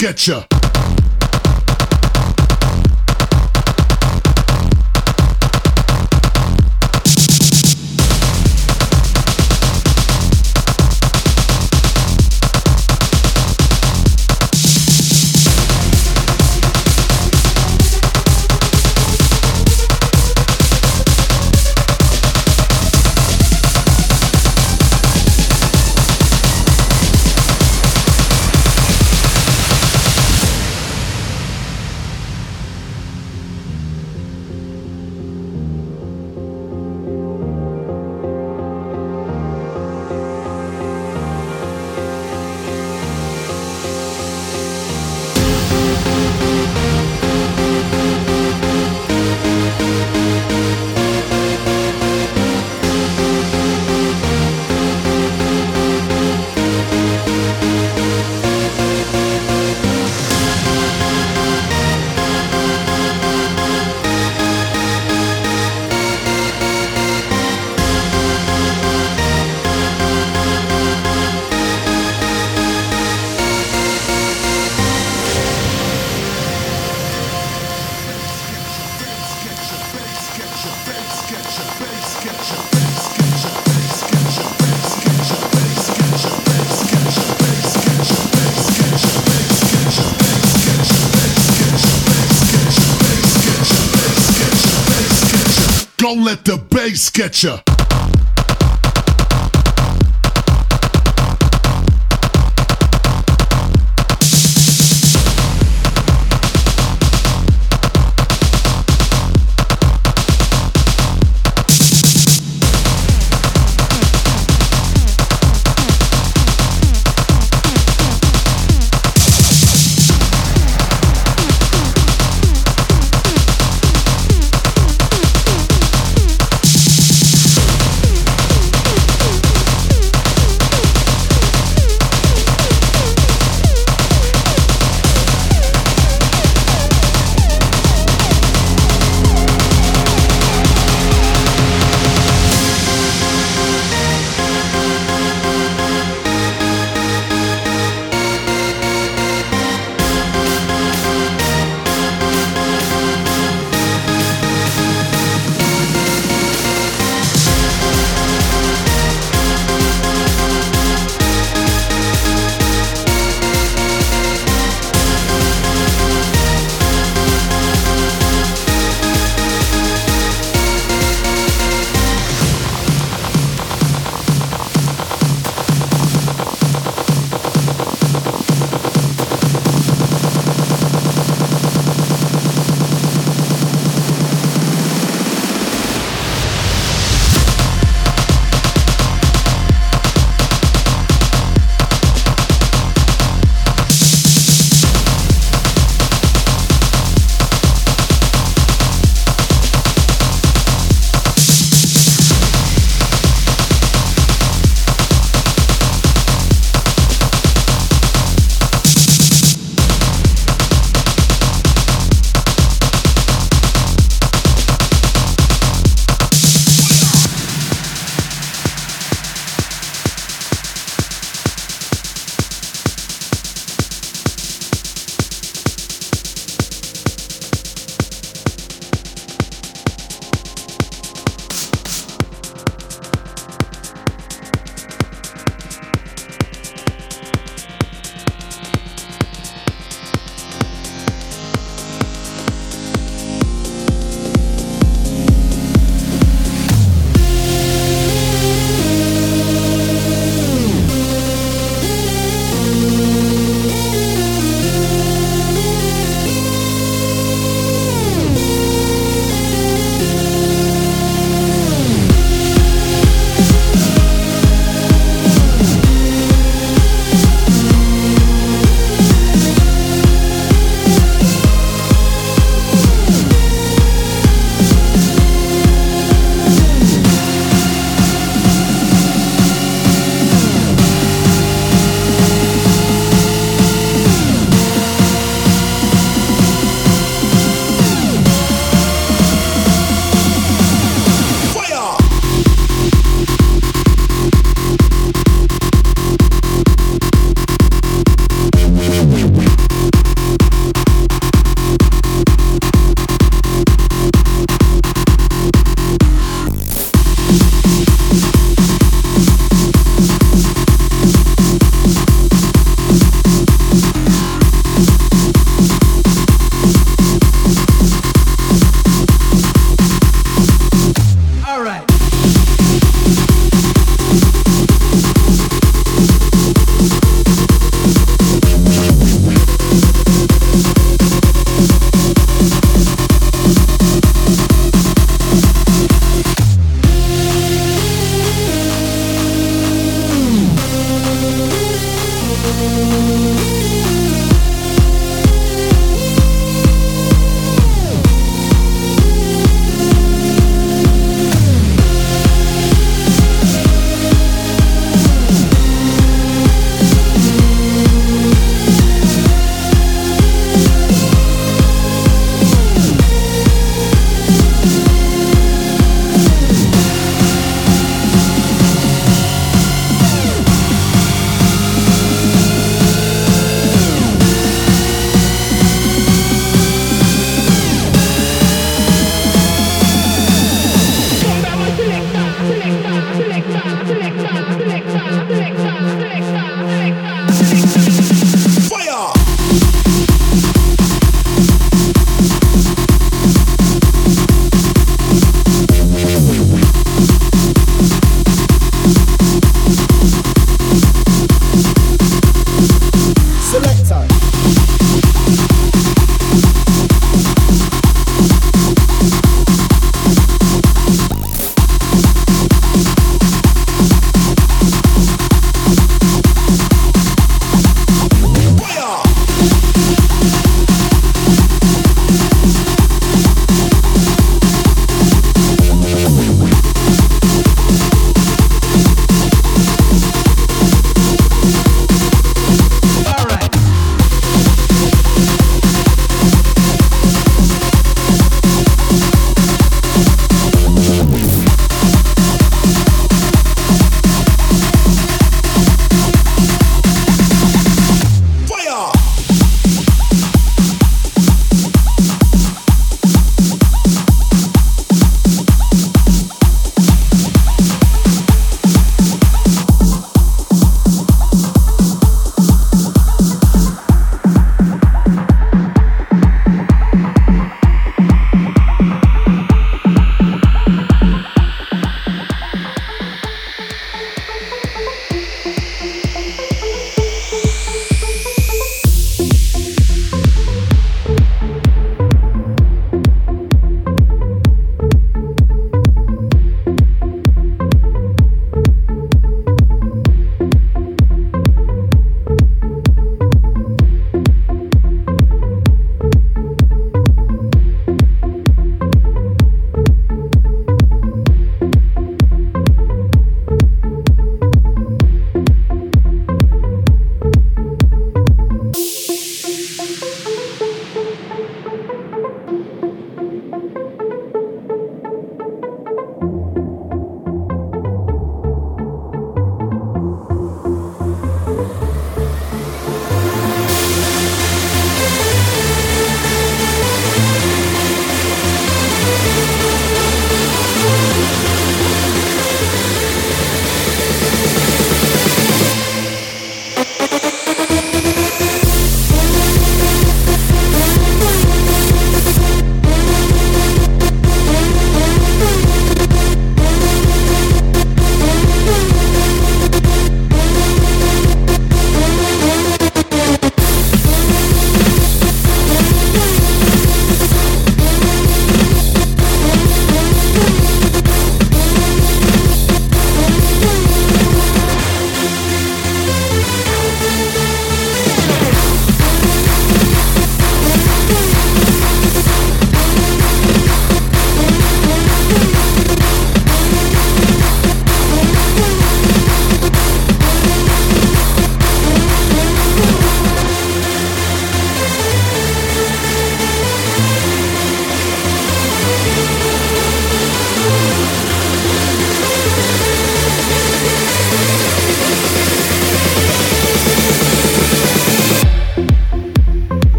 get. The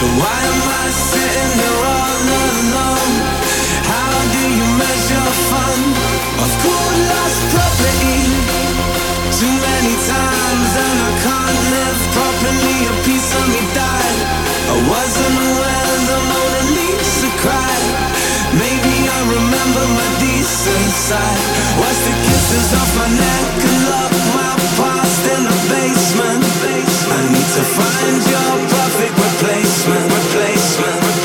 So why am I sitting here all alone? How do you measure fun? Of course, lost property too many times and I can't live properly. A piece of me died. I wasn't aware the Mona Lisa cried. Maybe I remember my decent side. Was the kisses off my neck and lock my past basement. I need to find your perfect replacement, replacement,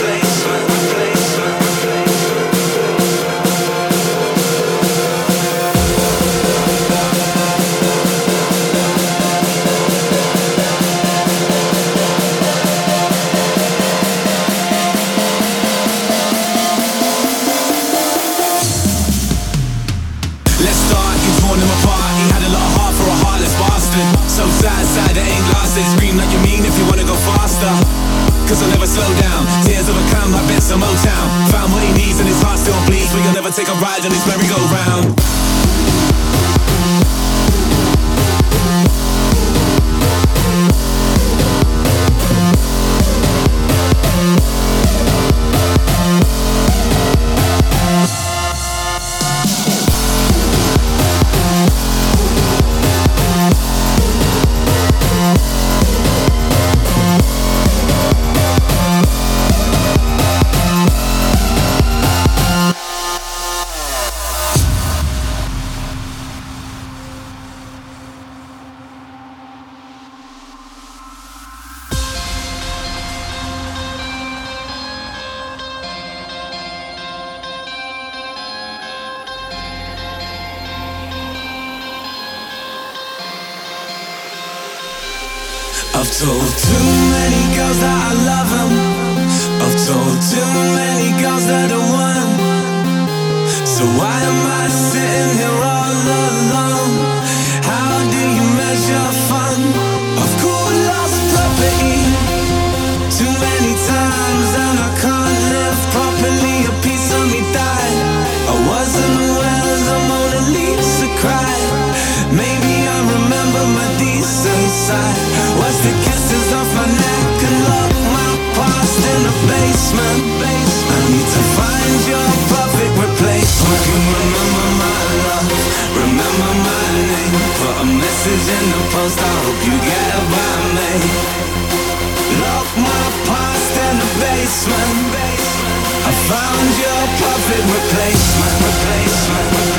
you'll never take a ride on this merry-go-round. I've too many girls that I want. So why am I sitting here basement. I need to find your perfect replacement. Remember my love, remember my name. A message in the post. I hope you get it by my past in the basement. I found your perfect. Replacement. Replacement.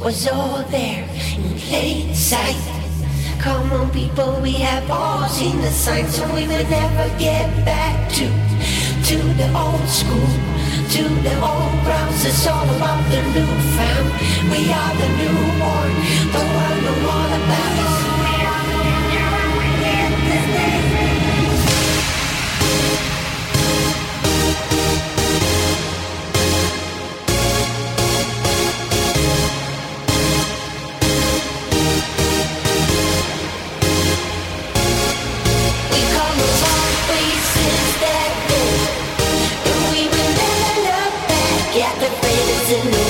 Was all there in plain sight. Come on, people, we have all seen the signs, so we will never get back to to the old school, to the old grounds. It's all about the new found. We are the newborn, the world know all about us. In the